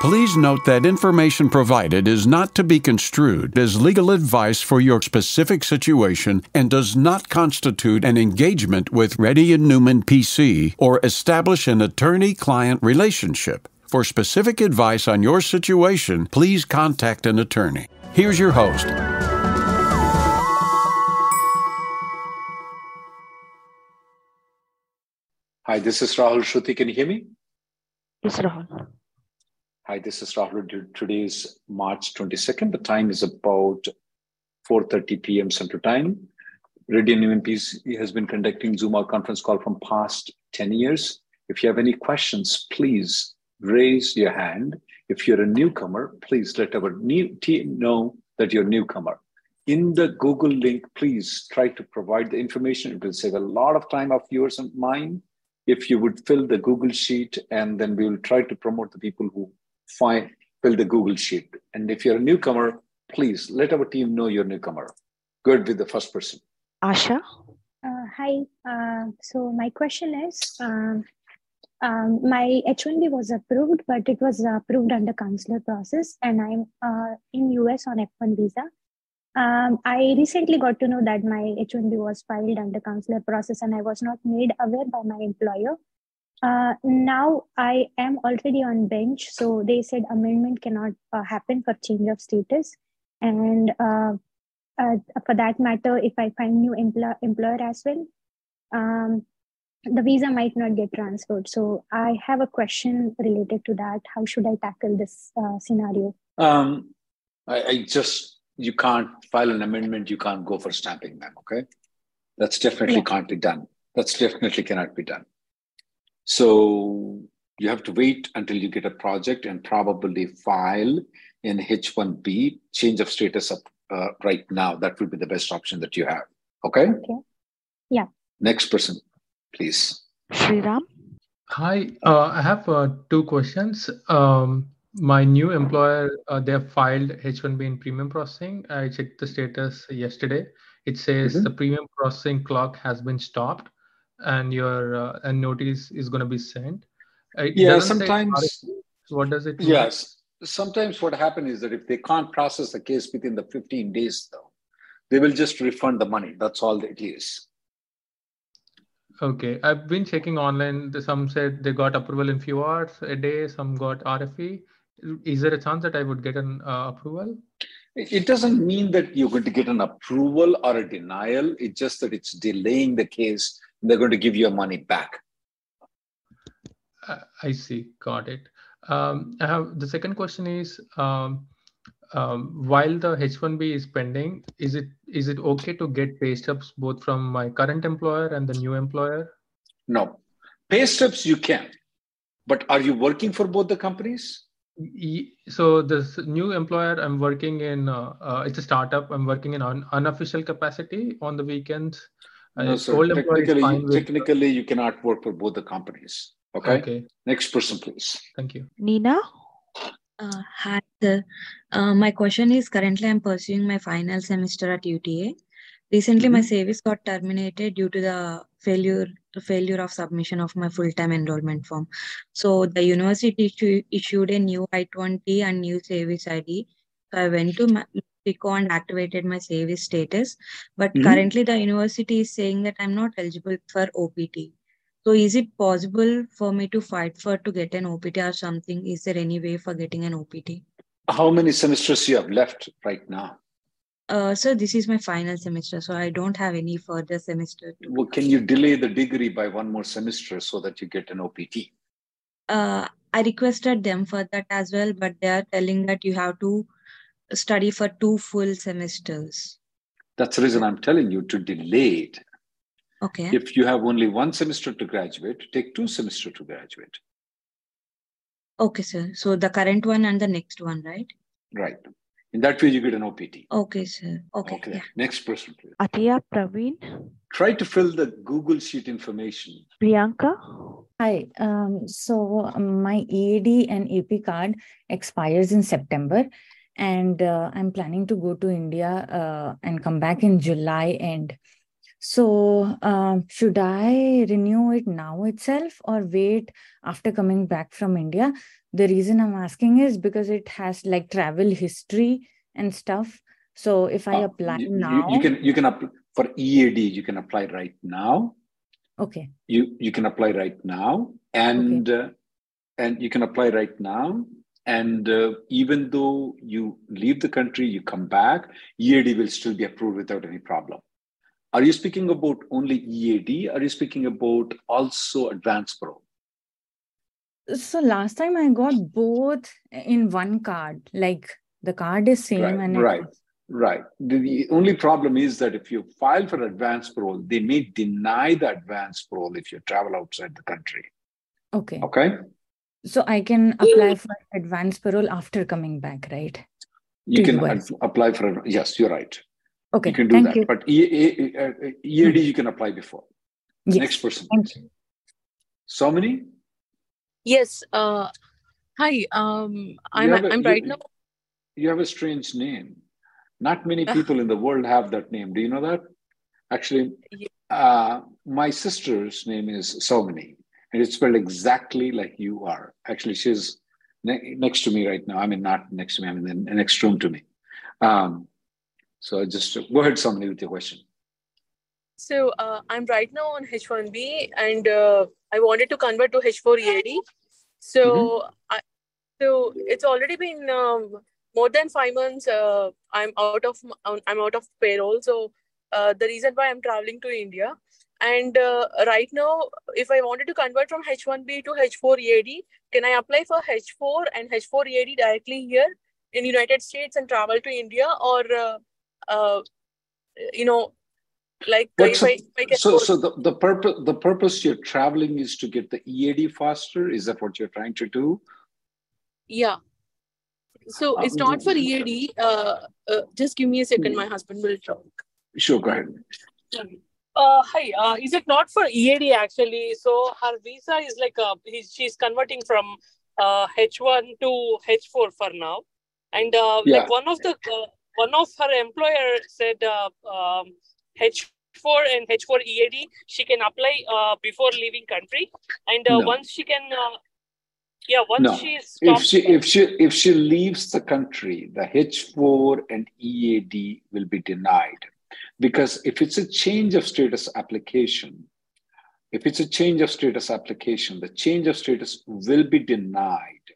Please note that information provided is not to be construed as legal advice for your specific situation and does not constitute an engagement with Reddy and Neumann PC or establish an attorney-client relationship. For specific advice on your situation, please contact an attorney. Here's your host. Hi, this is Rahul Shruti. Can you hear me? Yes, Rahul. Hi, this is Rahul. Today is March 22nd. The time is about 4.30 p.m. Central Time. And Neumann has been conducting Zoom out conference call from past 10 years. If you have any questions, please raise your hand. If you're a newcomer, please let our new team know that you're a newcomer. In the Google link, please try to provide the information. It will save a lot of time of yours and mine if you would fill the Google sheet, and then we will try to promote the people who find fill the Google sheet. And if you're a newcomer, please let our team know you're a newcomer. Good with the first person. Asha? Uh, hi. Uh, so my question is, um, um, my H1B was approved, but it was approved under consular process, and I'm uh, in US on F1 visa. Um, I recently got to know that my H1B was filed under consular process, and I was not made aware by my employer. Uh, now I am already on bench, so they said amendment cannot uh, happen for change of status, and uh, uh for that matter, if I find new empl- employer as well, um, the visa might not get transferred. So I have a question related to that. How should I tackle this uh, scenario? Um, I, I just you can't file an amendment. You can't go for stamping them. Okay, that's definitely yeah. can't be done. That's definitely cannot be done. So you have to wait until you get a project and probably file in H1B, change of status up uh, right now. That will be the best option that you have. Okay? Okay. Yeah. Next person, please. Sriram. Hi, uh, I have uh, two questions. Um, my new employer, uh, they have filed H1B in premium processing. I checked the status yesterday. It says mm-hmm. the premium processing clock has been stopped and your uh, a notice is going to be sent. It yeah, sometimes. What does it? Mean? Yes, sometimes what happens is that if they can't process the case within the 15 days, though, they will just refund the money. That's all it is. Okay, I've been checking online. Some said they got approval in few hours a day. Some got RFE. Is there a chance that I would get an uh, approval? It doesn't mean that you're going to get an approval or a denial. It's just that it's delaying the case they're going to give your money back. Uh, I see. Got it. Um, I have the second question is um, um, while the H1B is pending, is it is it okay to get pay stubs both from my current employer and the new employer? No, pay stubs you can, but are you working for both the companies? So the new employer I'm working in, uh, uh, it's a startup. I'm working in an unofficial capacity on the weekends no, sir. Technically, technically, you cannot work for both the companies. Okay. Okay. Next person, please. Thank you. Nina. Uh, hi, sir. Uh, my question is currently I'm pursuing my final semester at UTA. Recently, mm-hmm. my service got terminated due to the failure failure of submission of my full-time enrollment form. So the university issu- issued a new I-20 and new service ID. So I went to And activated my service status. But mm-hmm. currently, the university is saying that I'm not eligible for OPT. So, is it possible for me to fight for to get an OPT or something? Is there any way for getting an OPT? How many semesters you have left right now? Uh, so this is my final semester, so I don't have any further semester. Well, can you delay the degree by one more semester so that you get an OPT? Uh, I requested them for that as well, but they are telling that you have to study for two full semesters. That's the reason I'm telling you to delay it. Okay. If you have only one semester to graduate, take two semesters to graduate. Okay, sir. So the current one and the next one, right? Right. In that way, you get an OPT. Okay, sir. Okay. Okay. Yeah. Next person, please. Atiya Praveen. Try to fill the Google Sheet information. Priyanka. Hi. Um, so um, my EAD and AP card expires in September, and uh, I'm planning to go to India uh, and come back in July end. So um, should I renew it now itself or wait after coming back from India? The reason I'm asking is because it has like travel history and stuff. So if I Uh, apply you, now, you can you can apply for EAD. You can apply right now. okay, You you can apply right now, and uh, and you can apply right now. And uh, even though you leave the country, you come back, EAD will still be approved without any problem. Are you speaking about only EAD? Are you speaking about also advanced pro? So last time I got both in one card. Like the card is same Right, and right. Right. The, the only problem is that if you file for advanced parole, they may deny the advanced parole if you travel outside the country. okay. Okay. So I can apply for advance parole after coming back, right? You To can US. apply for, yes, you're right. Okay. You can do Thank that. you. But E- E- uh, EAD, you can apply before. Yes. Next person. Thank you. So many? Yes. Uh, hi. Um, I'm have a- I'm you- right now. You have a strange name. Not many people in the world have that name. Do you know that? Actually, Yeah. uh, my sister's name is Somani, and it's spelled exactly like you are. Actually, she's ne- next to me right now. I mean, not next to me. I mean, in the next room to me. Um, so just go ahead, somebody, with your question. So uh, I'm right now on H1B, and uh, I wanted to convert to H4 EAD. So Mm-hmm. I, so it's already been um, more than five months. Uh, I'm out of I'm out of payroll. So uh, the reason why I'm traveling to India, and uh, right now, if I wanted to convert from H1B to H4 EAD, can I apply for H4 and H4 EAD directly here in United States and travel to India, or uh, uh, you know, like if I, the- if I can So, go- so the, the purpose the purpose you're traveling is to get the EAD faster. Is that what you're trying to do? Yeah. So Uh, it's not for EAD. Uh, uh, just give me a second. My husband will talk. Sure, go ahead. Uh, hi. Uh, is it not for EAD actually? So her visa is like uh, he's, she's converting from uh, H1 to H4 for now, and uh, Yeah. like one of the uh, one of her employer said uh, um, H4 and H4 EAD she can apply uh, before leaving country, and uh, No. once she can, uh, yeah, once No. she If she if she if she leaves the country, the H4 and EAD will be denied. Because if it's a change of status application, if it's a change of status application, the change of status will be denied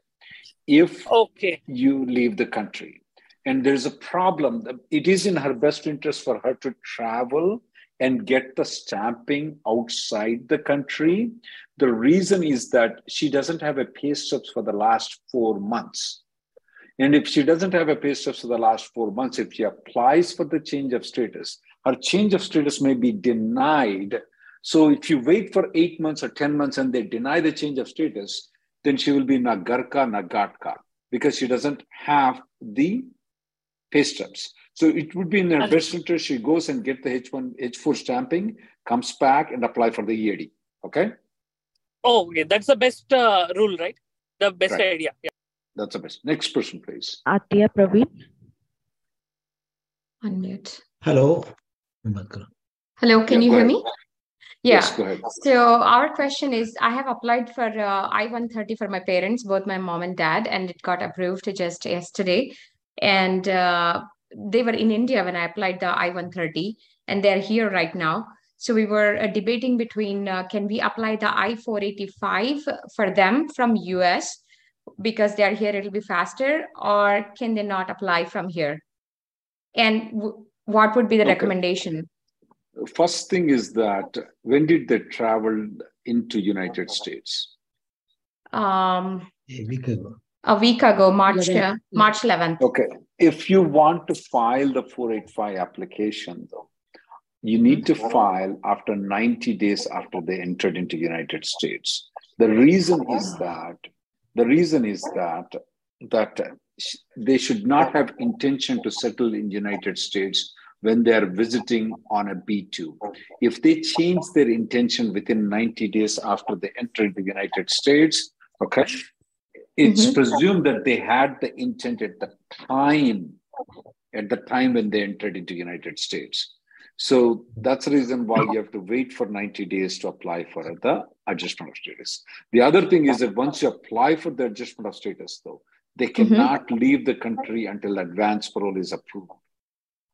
if okay. you leave the country. And there's a problem. It is in her best interest for her to travel and get the stamping outside the country. The reason is that she doesn't have a pay stubs for the last four months. And if she doesn't have a pay stubs for the last four months, if she applies for the change of status, her change of status may be denied. So if you wait for eight months or 10 months and they deny the change of status, then she will be Nagarka Nagatka because she doesn't have the pay stubs. So it would be in her best interest. She goes and get the H1, H4 stamping, comes back and apply for the EAD. Okay, Oh, okay. That's the best uh, rule, right? The best Right. idea. Yeah. that's the best. Next person, please. Atiya Praveen. Unmute. Hello. Hello, can Yeah, you hear ahead. me? Yeah. Yes, go ahead. So our question is, I have applied for uh, I-130 for my parents, both my mom and dad, and it got approved just yesterday. And uh, they were in India when I applied the I-130, and they're here right now. So we were uh, debating between uh, can we apply the I-485 for them from US because they are here, it'll be faster, or can they not apply from here? And w- what would be the Okay. recommendation? First thing is that when did they travel into United States? Um, A week ago. a week ago, March uh, 11th. March 11th. Okay, if you want to file the 485 application, though, you need to file after 90 days after they entered into United States. The reason is that The reason is that that they should not have intention to settle in United States when they are visiting on a B2. If they change their intention within 90 days after they entered the United States, okay, it's mm-hmm. presumed that they had the intent at the time, at the time when they entered into the United States. So that's the reason why you have to wait for 90 days to apply for the adjustment of status. The other thing is that once you apply for the adjustment of status, though, they mm-hmm. cannot mm-hmm. leave the country until advance parole is approved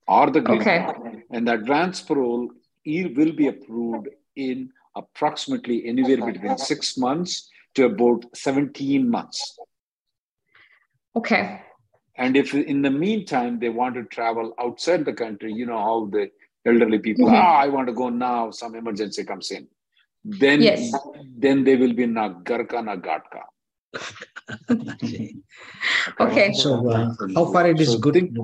or the green okay. card. And the advance parole will be approved in approximately anywhere between six months to about 17 months. Okay. And if in the meantime they want to travel outside the country, you know how the elderly people, mm-hmm. ah, I want to go now, some emergency comes in. Then, yes. then they will be na garka na gatka. okay. okay. So, uh, how far it is so good? Think,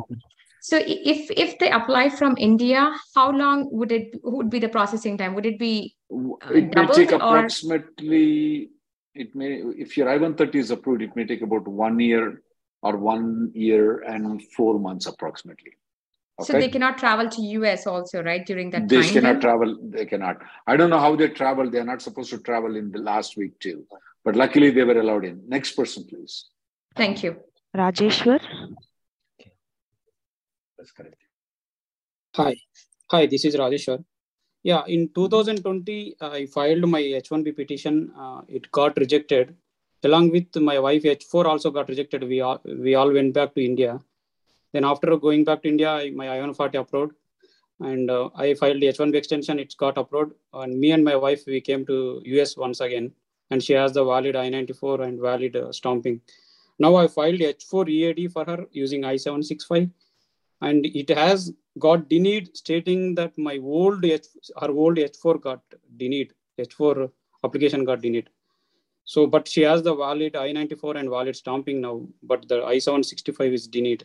so if if they apply from India, how long would it would be the processing time? Would it be uh, it may take approximately it may if your I-130 is approved, it may take about one year or one year and four months approximately. Okay? So they cannot travel to US also, right? During that they time. They cannot then? travel. They cannot. I don't know how they travel. They are not supposed to travel in the last week too. But luckily they were allowed in. Next person, please. Thank you. Rajeshwar. That's correct. Hi. Hi, this is Rajeshwar. Yeah, in 2020, I filed my H1B petition. Uh, it got rejected. Along with my wife, H4 also got rejected. We all, we all went back to India. Then after going back to India, I, my I-140 approved. And uh, I filed the H1B extension. It's got approved. And me and my wife, we came to US once again. And she has the valid I-94 and valid uh, stamping. Now I filed H4 EAD for her using I-765 and it has got denied stating that my old H, her old H4 got denied. H4 application got denied. So, but she has the valid I-94 and valid stamping now, but the I-765 is denied.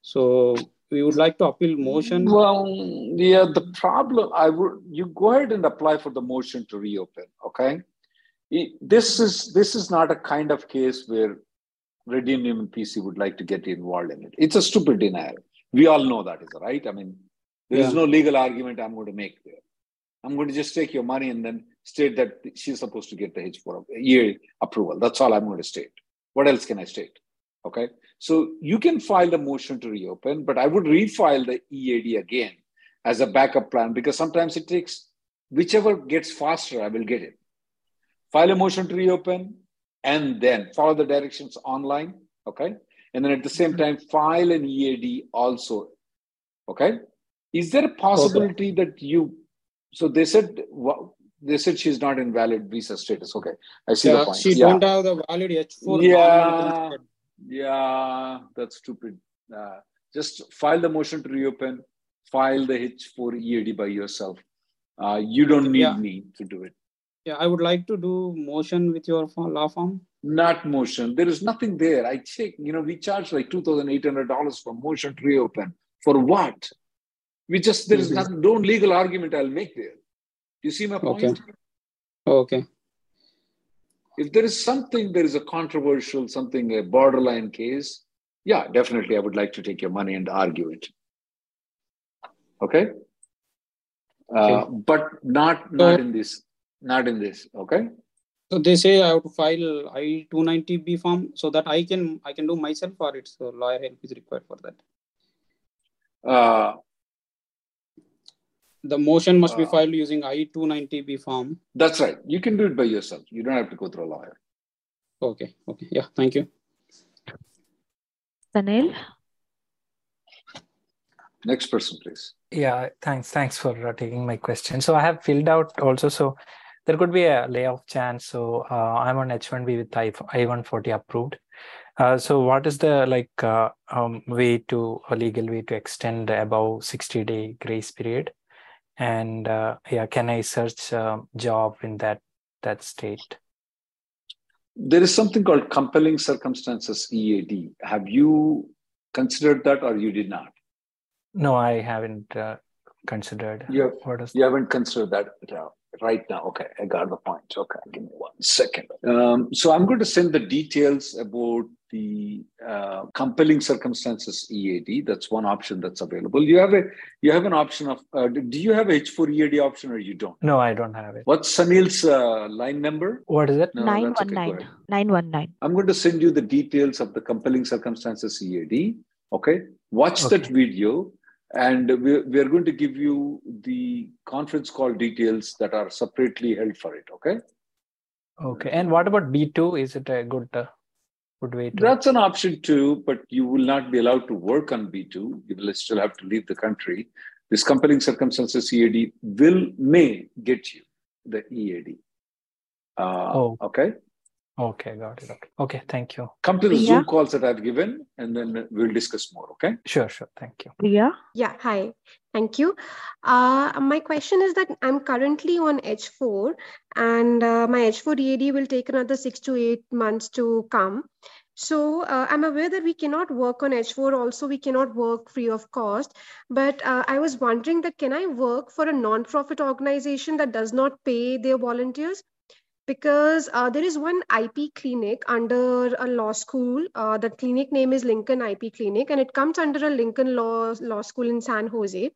So we would like to appeal motion. Well, yeah, the problem, I would, you go ahead and apply for the motion to reopen, okay? This is, this is not a kind of case where Reddy Neumann PC would like to get involved in it. It's a stupid denial. We all know that is right. I mean, there yeah. is no legal argument I'm going to make there. I'm going to just take your money and then state that she's supposed to get the H4 year approval. That's all I'm going to state. What else can I state? Okay. So you can file the motion to reopen, but I would refile the EAD again as a backup plan because sometimes it takes whichever gets faster, I will get it. File a motion to reopen and then follow the directions online. Okay. And then at the same time, file an EAD also. Okay. Is there a possibility okay. that you, so they said, they said she's not in valid visa status. Okay. I see yeah, the point. She yeah. don't have the valid H4. Yeah. Yeah. That's stupid. Uh, just file the motion to reopen, file the H4 EAD by yourself. Uh, you don't need yeah. me to do it. Yeah, I would like to do motion with your law firm not motion. There is nothing there. I check, you know, we charge like $2,800 for motion to reopen. For what? We just, there is mm-hmm. no legal argument I'll make there. You see my point? Okay. Okay. If there is something, there is a controversial, something, a borderline case, yeah, definitely I would like to take your money and argue it. Okay? Uh, okay. but not not in this, not in this. Okay. So they say I have to file I two ninety B form so that I can I can do myself or it's a lawyer help is required for that. Uh, the motion must uh, be filed using I two ninety B form. That's right. You can do it by yourself. You don't have to go through a lawyer. Okay. Okay. Yeah. Thank you. Sanil. Next person, please. Yeah. Thanks. Thanks for uh, taking my question. So I have filled out also. So there could be a layoff chance. So uh, I'm on H1B with I, I-140 approved. Uh, so what is the like uh, um, way to a legal way to extend above 60 day grace period? And uh, yeah, can I search a job in that that state? There is something called compelling circumstances EAD. Have you considered that or you did not? No, I haven't uh, considered. You, have, you haven't considered that. right now. Okay, I got the point. Okay, give me one second. Um, so I'm going to send the details about the uh, compelling circumstances EAD. That's one option that's available. You have a you have an option of. Uh, do you have H4 EAD option or you don't? No, I don't have it. What's Sanil's uh, line number? What is it? No, 919. Okay, 919. I'm going to send you the details of the compelling circumstances EAD. Okay, watch okay. that video and we're, we're going to give you the conference call details that are separately held for it okay? Okay and what about b2 is it a good uh, good way to that's an option too but you will not be allowed to work on b2 you will still have to leave the country. This compelling circumstances ead will may get you the ead uh, oh. okay Okay, got it. Okay, okay thank you. Come to the Priya? Zoom calls that I've given, and then we'll discuss more. Okay. Sure, sure. Thank you. Yeah. Yeah. Hi. Thank you. Uh, my question is that I'm currently on H4, and uh, my H4 EAD will take another six to eight months to come. So uh, I'm aware that we cannot work on H4. Also, we cannot work free of cost. But uh, I was wondering that can I work for a non-profit organization that does not pay their volunteers? Because uh, there is one IP clinic under a law school. Uh, the clinic name is Lincoln IP Clinic, and it comes under a Lincoln Law Law School in San Jose.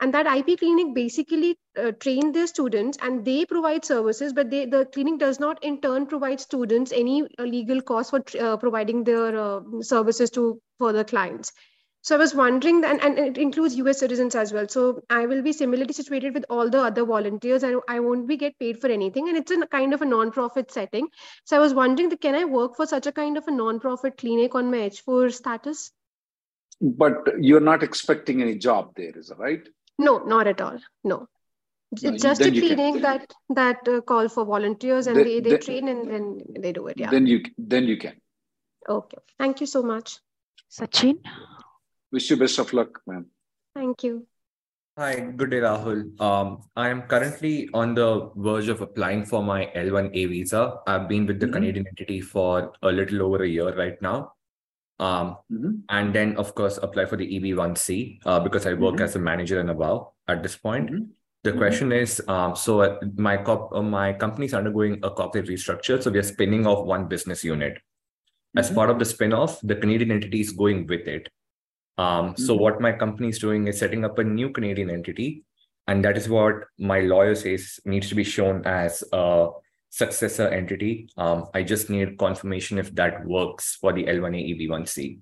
And that IP clinic basically uh, train their students, and they provide services, but they, the clinic does not in turn provide students any uh, legal cost for uh, providing their uh, services to further clients. So I was wondering, that, and, it includes US citizens as well. So I will be similarly situated with all the other volunteers and I won't be get paid for anything. And it's a kind of a non-profit setting. So I was wondering, that, can I work for such a kind of a non-profit clinic on my H4 status? But you're not expecting any job there, is that right? No, not at all. No. It's just a clinic that that uh, call for volunteers and then, they, they then, train and then they do it. Yeah. Then you then you can. Okay. Thank you so much. Sachin. Wish you best of luck, ma'am. Thank you. Hi, good day, Rahul. Um, I am currently on the verge of applying for my L1A visa. I've been with the mm-hmm. Canadian entity for a little over a year right now. Um, mm-hmm. And then, of course, apply for the EB1C uh, because I work mm-hmm. as a manager and above at this point. Mm-hmm. The mm-hmm. question is, um, so uh, my cop, uh, my company is undergoing a corporate restructure, so we are spinning off one business unit. As mm-hmm. part of the spin-off, the Canadian entity is going with it. Um, mm-hmm. So what my company is doing is setting up a new Canadian entity, and that is what my lawyer says needs to be shown as a successor entity. Um, I just need confirmation if that works for the L1A EB1C.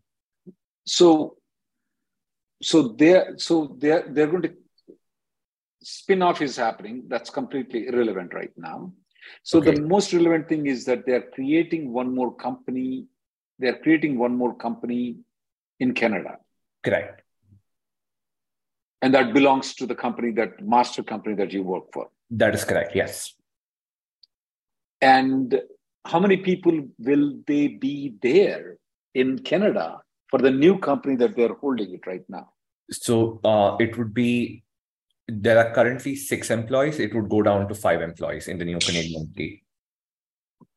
So, so they're so they're they're going to spin-off is happening. That's completely irrelevant right now. So okay. the most relevant thing is that they're creating one more company. They're creating one more company in Canada. Correct. And that belongs to the company that master company that you work for. That is correct. Yes. And how many people will they be there in Canada for the new company that they're holding it right now? So uh, it would be there are currently six employees. It would go down to five employees in the new Canadian entity.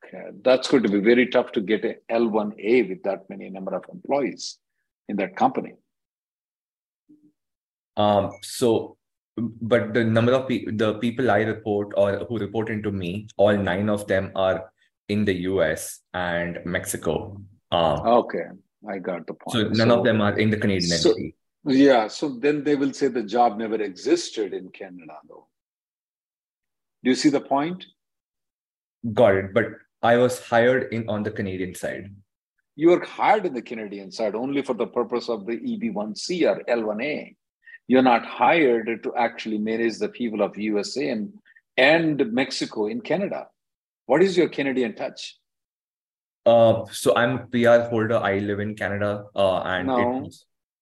Okay, that's going to be very tough to get a L1A with that many number of employees in that company. Um, so, but the number of pe- the people I report or who report into me, all nine of them are in the US and Mexico. Um, okay, I got the point. So none so, of them are in the Canadian so, entity. Yeah, so then they will say the job never existed in Canada, though. Do you see the point? Got it. But I was hired in on the Canadian side. You were hired in the Canadian side only for the purpose of the EB1C or L1A you're not hired to actually manage the people of USA and, and Mexico in Canada. What is your Canadian touch? Uh, so I'm a PR holder. I live in Canada. Uh, and no,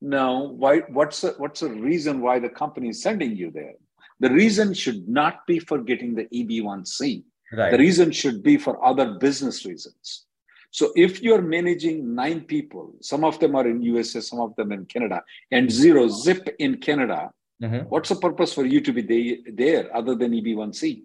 no. Why? What's the, what's the reason why the company is sending you there? The reason should not be for getting the EB1C. Right. The reason should be for other business reasons. So if you're managing nine people, some of them are in USA, some of them in Canada, and zero zip in Canada, mm-hmm. what's the purpose for you to be there other than EB1C?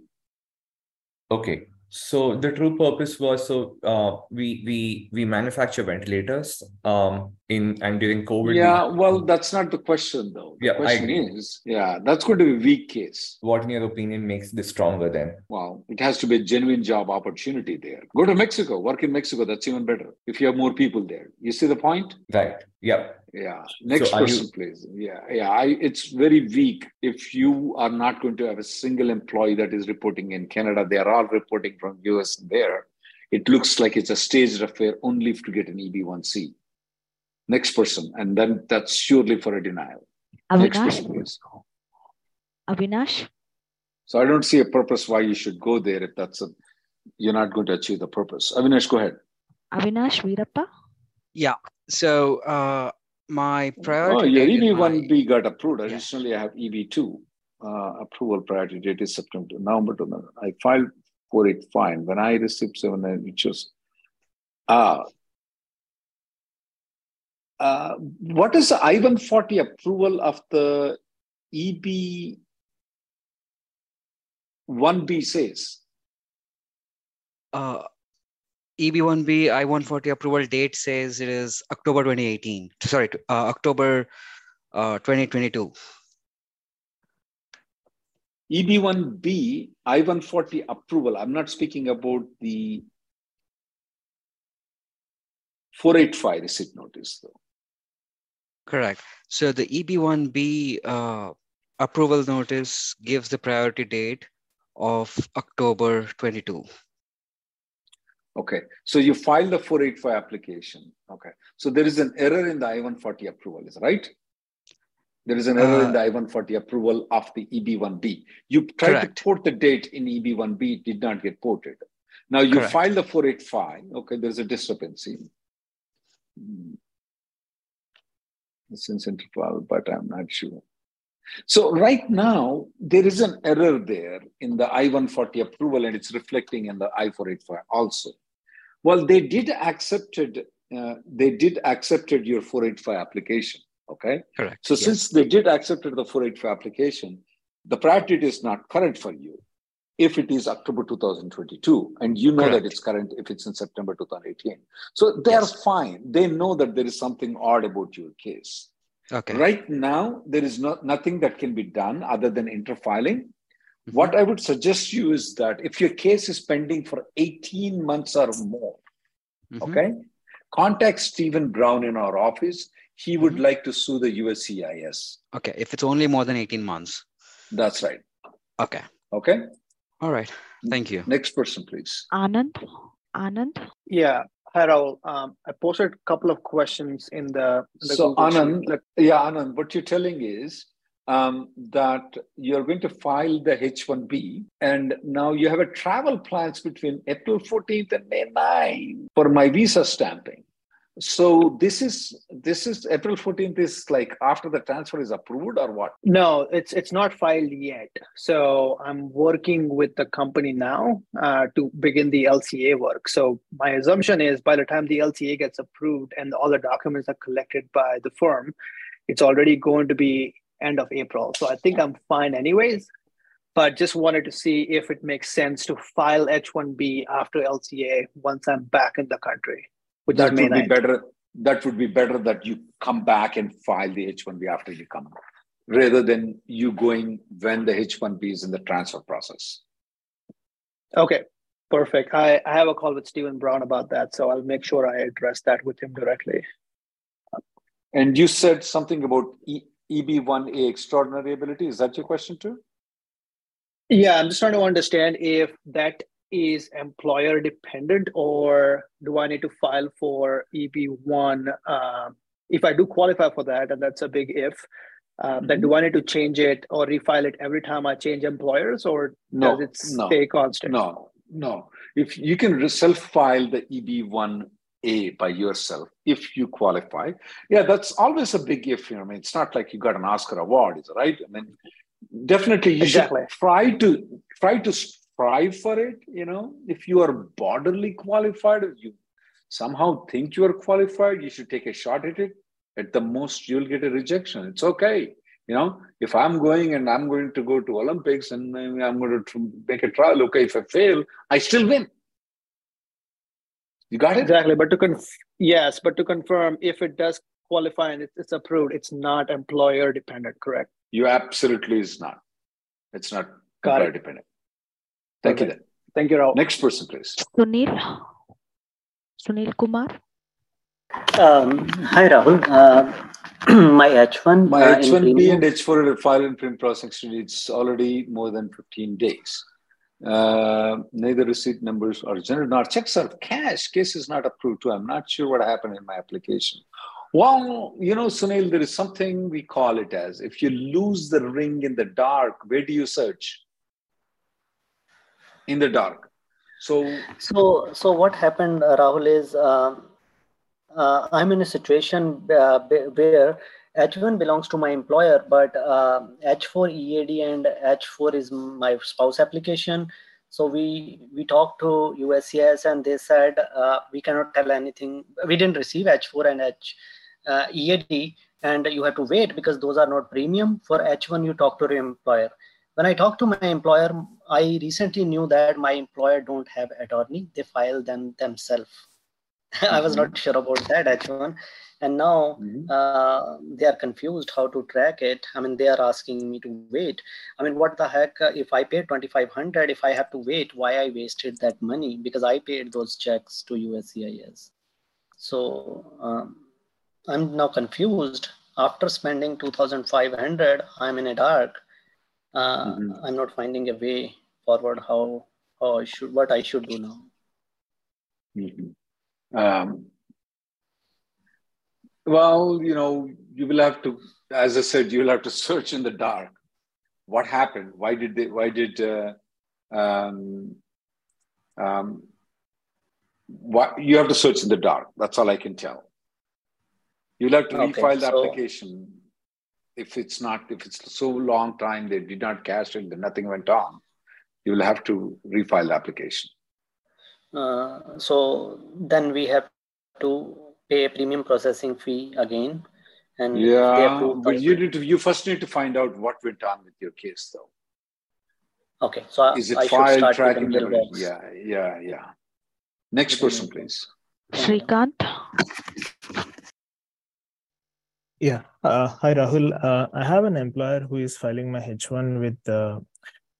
Okay. So the true purpose was so uh, we we we manufacture ventilators. Um, in and during COVID. Yeah, well, that's not the question though. The yeah, question is, yeah, that's going to be a weak case. What, in your opinion, makes this stronger then? Well, it has to be a genuine job opportunity there. Go to Mexico, work in Mexico. That's even better if you have more people there. You see the point? Right. Yeah. Yeah. Next So person, you- please. Yeah, yeah. I, it's very weak if you are not going to have a single employee that is reporting in Canada. They are all reporting from US there. It looks like it's a staged affair only to get an EB1C. Next person, and then that's surely for a denial. Next person, please. Avinash? So I don't see a purpose why you should go there if that's a you're not going to achieve the purpose. Avinash, go ahead. Avinash Veerappa? Yeah. So uh, my Oh, priority your date in my- EB1B got approved. Additionally, I have EB2 uh, approval priority date is September, November to November. I filed for it fine. When I received seven, nine, which was ah. Uh, what is the I-140 approval of the EB 1B says? uh, EB1B I-140 approval date says it is October 2018. Sorry, uh, October uh, 2022. EB1B I-140 approval. I'm not speaking about the 485 receipt notice, though. Correct. So the EB1B uh, approval notice gives the priority date of October 22. Okay, so you filed the 485 application. Okay, so there is an error in the I-140 approval, is right? There is an error in Uh, the I-140 approval of the EB1B. You tried Correct. to port the date in EB1B, it did not get ported. Now you Correct. filed the 485. Okay, there's a discrepancy. Since interval, but I'm not sure. So right now, there is an error there in the I-140 approval and it's reflecting in the I-485 also. Well, they did accepted, uh, they did accepted your 485 application, okay? Correct. So yes. since they did accepted the 485 application, the priority is not current for you if it is October 2022, and you know that it's current if it's in September 2018. So they are fine. They know that there is something odd about your case. Okay. Right now, there is no, nothing that can be done other than interfiling. Mm-hmm. What I would suggest you is that if your case is pending for 18 months or more, Mhm. okay, contact Stephen Brown in our office. He would Mm-hmm. like to sue the USCIS. Okay. If it's only more than 18 months. That's right. Okay. Okay. All right. Thank you. Next person, please. Anand? Anand? Yeah. Hi, Rahul. Um, I posted a couple of questions in the, the So Google Anand, like, yeah, Anand, what you're telling is um, that you're going to file the H1B, and now you have a travel plans between April 14th and May 9 for my visa stamping. So this is this is April 14th is like after the transfer is approved or what? No, it's it's not filed yet. So I'm working with the company now uh, to begin the LCA work. So my assumption is by the time the LCA gets approved and all the documents are collected by the firm, it's already going to be end of April. So I think I'm fine anyways. But just wanted to see if it makes sense to file H1B after LCA once I'm back in the country, which that would be better. That would be better that you come back and file the H1B after you come, rather than you going when the H1B is in the transfer process. Okay, perfect. I, I have a call with Stephen Brown about that, so I'll make sure I address that with him directly. And you said something about e- EB1A extraordinary ability. Is that your question too? Yeah, I'm just trying to understand if that is employer dependent or do I need to file for EB1? Um, if I do qualify for that, and that's a big if, um, then do I need to change it or refile it every time I change employers or No, does it no, stay constant? No, no. If you can self-file the EB1A by yourself, if you qualify, yeah, that's always a big if. You know, I mean, it's not like you got an Oscar award, is it right? I mean, definitely you Exactly. should try to try to strive for it. You know, if you are borderly qualified, if you somehow think you are qualified, you should take a shot at it. At the most, you'll get a rejection. It's okay. You know, if I'm going and I'm going to go to Olympics and I'm going to make a trial, okay, if I fail, I still win. You got it? Exactly. But to conf- yes, but to confirm, if it does qualify and it's, approved, it's not employer dependent, correct? You absolutely is not. It's not Got employer it. dependent. Thank you Okay. then. Thank you, Rahul. Next person, please. Sunil. Sunil Kumar. Um, hi, Rahul. Uh, my H1. My uh, in H1B premium- and H4 are filed in print processing. It's already more than 15 days. Uh, neither receipt numbers are generated nor checks are cash. Case is not approved too. I'm not sure what happened in my application. Well, you know, Sunil, there is something we call it as if you lose the ring in the dark, where do you search? In the dark. So, So, so what happened, uh, Rahul, is um uh, I'm in a situation uh, where- where H1 belongs to my employer, but uh, H4 EAD and H4 is my spouse application. So we we talked to USCIS and they said uh, we cannot tell anything. We didn't receive H4 and H uh, EAD, and you have to wait because those are not premium. For H1, you talk to your employer. When I talked to my employer, I recently knew that my employer don't have attorney; they file them themselves. I was not sure about that H1, and now uh, they are confused how to track it. I mean, they are asking me to wait. I mean, what the heck? uh, If I five hundred, if I have to wait, why I wasted that money? Because I paid those checks to USCIS. So um, I'm now confused. After spending two thousand five hundred, I'm in a dark. Uh, I'm not finding a way forward. How how I should what I should do now. Mhm. Um, well, you know, you will have to, as I said, you will have to search in the dark. What happened? Why did they? Why did? Uh, um, um, what you have to search in the dark. That's all I can tell. You'll have to Okay, refile the so- application if it's not if it's so long time they did not cash it, then nothing went on. You will have to refile the application. Uh, so then we have to pay a premium processing fee again. And Yeah, but you need to you first need to find out what went on with your case, though. okay, so Is it I file start tracking? the the- Yeah, yeah, yeah. Next person, please. Shrikant. Yeah. Uh, hi, Rahul. Uh, I have an employer who is filing my H1 with uh,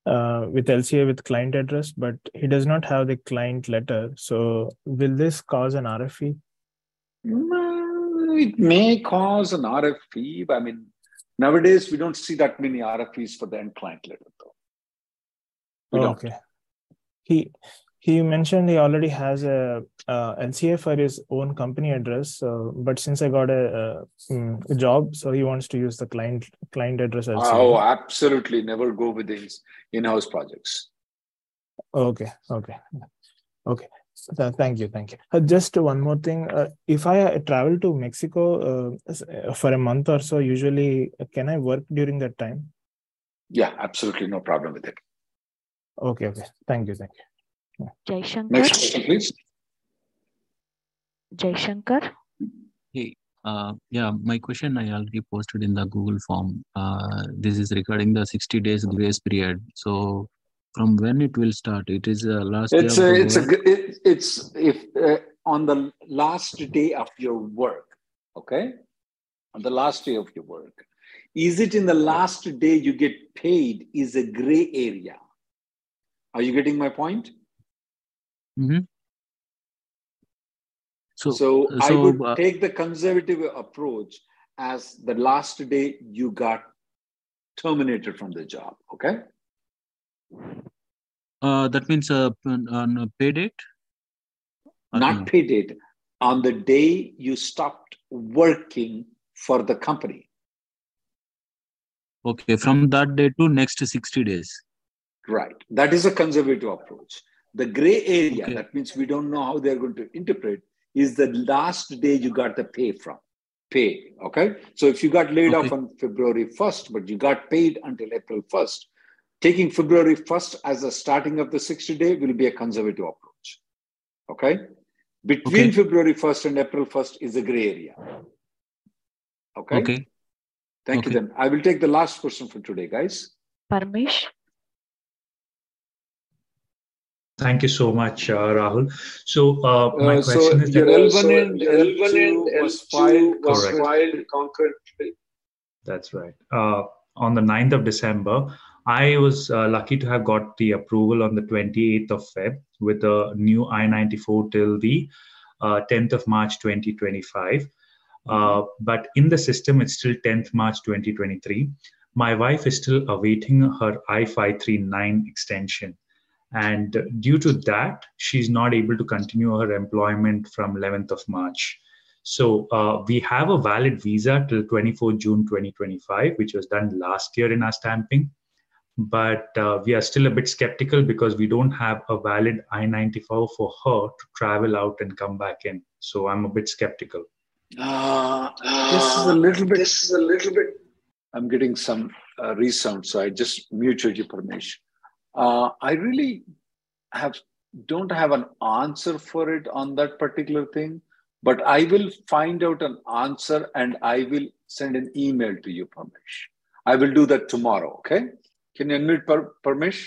uh, with LCA with client address, but he does not have the client letter. So, will this cause an RFE? Mm, It may cause an RFE. but I mean, nowadays we don't see that many RFPs for the end client letter, though. We Oh, don't. okay. He he mentioned he already has a uh, LCA for his own company address, uh, but since I got a, mm, a job, so he wants to use the client client address LCA. Oh, absolutely. Never go with these in-house projects. Okay, okay, okay. Th- thank you, thank you. Uh, just one more thing. Uh, if I uh, travel to Mexico uh, uh, for a month or so, usually uh, can I work during that time? Yeah, absolutely no problem with it. Okay, okay. Thank you, thank you. Jaishankar. Next person, please. Jaishankar. Hey, uh, yeah, my question I already posted in the Google form. Uh, this is regarding the 60 days grace period. So, from when it will start? It is the last It's of a, the it's a, work? g- it, it's if uh, on the last day of your work, okay, on the last day of your work, is it in the last day you get paid? Is a gray area. Are you getting my point? Mhm. So, So, uh, I so, would uh, take the conservative approach as the last day you got terminated from the job. Okay. uh, that means uh, on a pay date? Or Not no? pay date on the day you stopped working for the company. Okay, from that day to next 60 days. Right. That is a conservative approach. The gray area, Okay. that means we don't know how they're going to interpret, is the last day you got the pay from. Pay. Okay. So if you got laid off on February 1st, but you got paid until April 1st, taking February 1st as the starting of the 60 day will be a conservative approach. Okay. Between Okay. February 1st and April 1st is a gray area. Okay. Okay. Thank you then. I will take the last person for today, guys. Parmesh. Thank you so much, uh, Rahul. So uh, my Uh, question so is your that L1 and L2 was filed was Correct. filed concurrently. That's right. Uh, on the 9th of December, I was uh, lucky to have got the approval on the 28th of Feb with a new I-94 till the uh, 10th of March 2025. Uh, but in the system, it's still 10th March 2023. My wife is still awaiting her I-539 extension. And due to that, she's not able to continue her employment from 11th of March. So uh, we have a valid visa till 24 June 2025, which was done last year in our stamping. But uh, we are still a bit skeptical because we don't have a valid I-94 for her to travel out and come back in. So I'm a bit skeptical. Uh, this is a little bit. This is a little bit. I'm getting some uh, resound, so I just muted your permission. Uh, I really have don't have an answer for it on that particular thing, but I will find out an answer and I will send an email to you, Parmesh. I will do that tomorrow. Okay? Can you unmute per- Parmesh?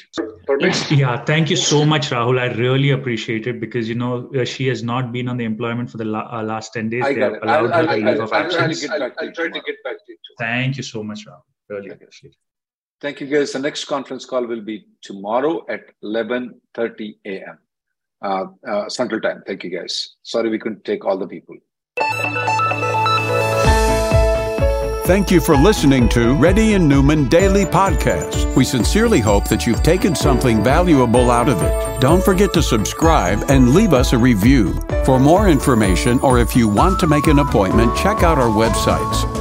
Parmesh? Yeah, thank you so much, Rahul. I really appreciate it because you know uh, she has not been on the employment for the la- uh, last ten days. I They got have it. allowed I'll, her I'll, a I'll, leave of I'll try to absence. get back to you. try to get back to you. Thank you so much, Rahul. Really appreciate it. Thank you, guys. The next conference call will be tomorrow at 11:30 a.m. Uh, uh, Central Time. Thank you, guys. Sorry we couldn't take all the people. Thank you for listening to Reddy and Neumann Daily Podcast. We sincerely hope that you've taken something valuable out of it. Don't forget to subscribe and leave us a review. For more information or if you want to make an appointment, check out our websites